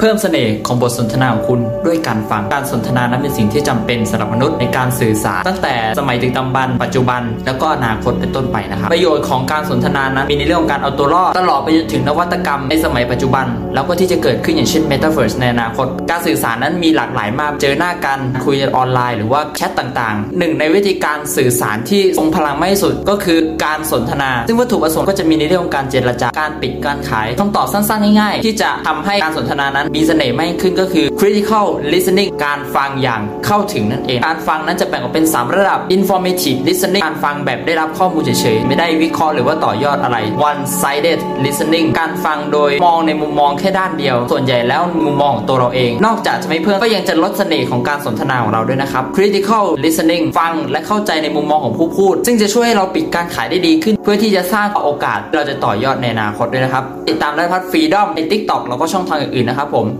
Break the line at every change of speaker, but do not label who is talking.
เพิ่มเสน่ห์ของบทสนทนาของคุณด้วยการฟังการสนทนานั้นเป็นสิ่งที่จำเป็นสำหรับมนุษย์ในการสื่อสารตั้งแต่สมัยดึกดำบรรพ์ปัจจุบัน แล้วก็อนาคตเป็นต้นไปนะครับประโยชน์ของการสนทนานั้นมีในเรื่องของการเอาตัวรอดตลอดไปจนถึงนวัตกรรมในสมัยปัจจุบัน แล้วก็ที่จะเกิดขึ้นอย่างเช่น Metaverse ในอนาคต การสื่อสารนั้นมีหลากหลายมากเจอหน้ากันคุยออนไลน์หรือว่าแชทต่างๆหนึ่งในวิธีการสื่อสารที่ทรงพลังมากที่สุดก็คือการสนทนา ซึ่งวัตถุประสงค์ก็จะมีในเรื่องของการเจรจาการปิดการขายคำตอบสั้นๆง่ายๆที่จะทำให้การสนทนานั้นมีเสน่ห์มากขึ้นก็คือ critical listening การฟังอย่างเข้าถึงนั่นเอง การฟังนั้นจะแบ่งออกเป็น 3 ระดับ informative listening การฟังแบบได้รับข้อมูลเฉยๆ ไม่ได้วิเคราะห์หรือว่าต่อยอดอะไร one sided listening การฟังโดยมองในมุมมองแค่ด้านเดียว ส่วนใหญ่แล้วมุมมองของตัวเราเอง นอกจากจะไม่เพิ่มก็ยังจะลดเสน่ห์ของการสนทนาของเราด้วยนะครับ critical listening ฟังและเข้าใจในมุมมองของผู้พูด ซึ่งจะช่วยให้เราปิดการขายได้ดีขึ้น เพื่อที่จะสร้างโอกาสเราจะต่อยอดในอนาคตด้วยนะครับติดตามได้พัดฟรีดอมใน TikTok แล้วก็ช่องทางอื่นๆนะครับผผม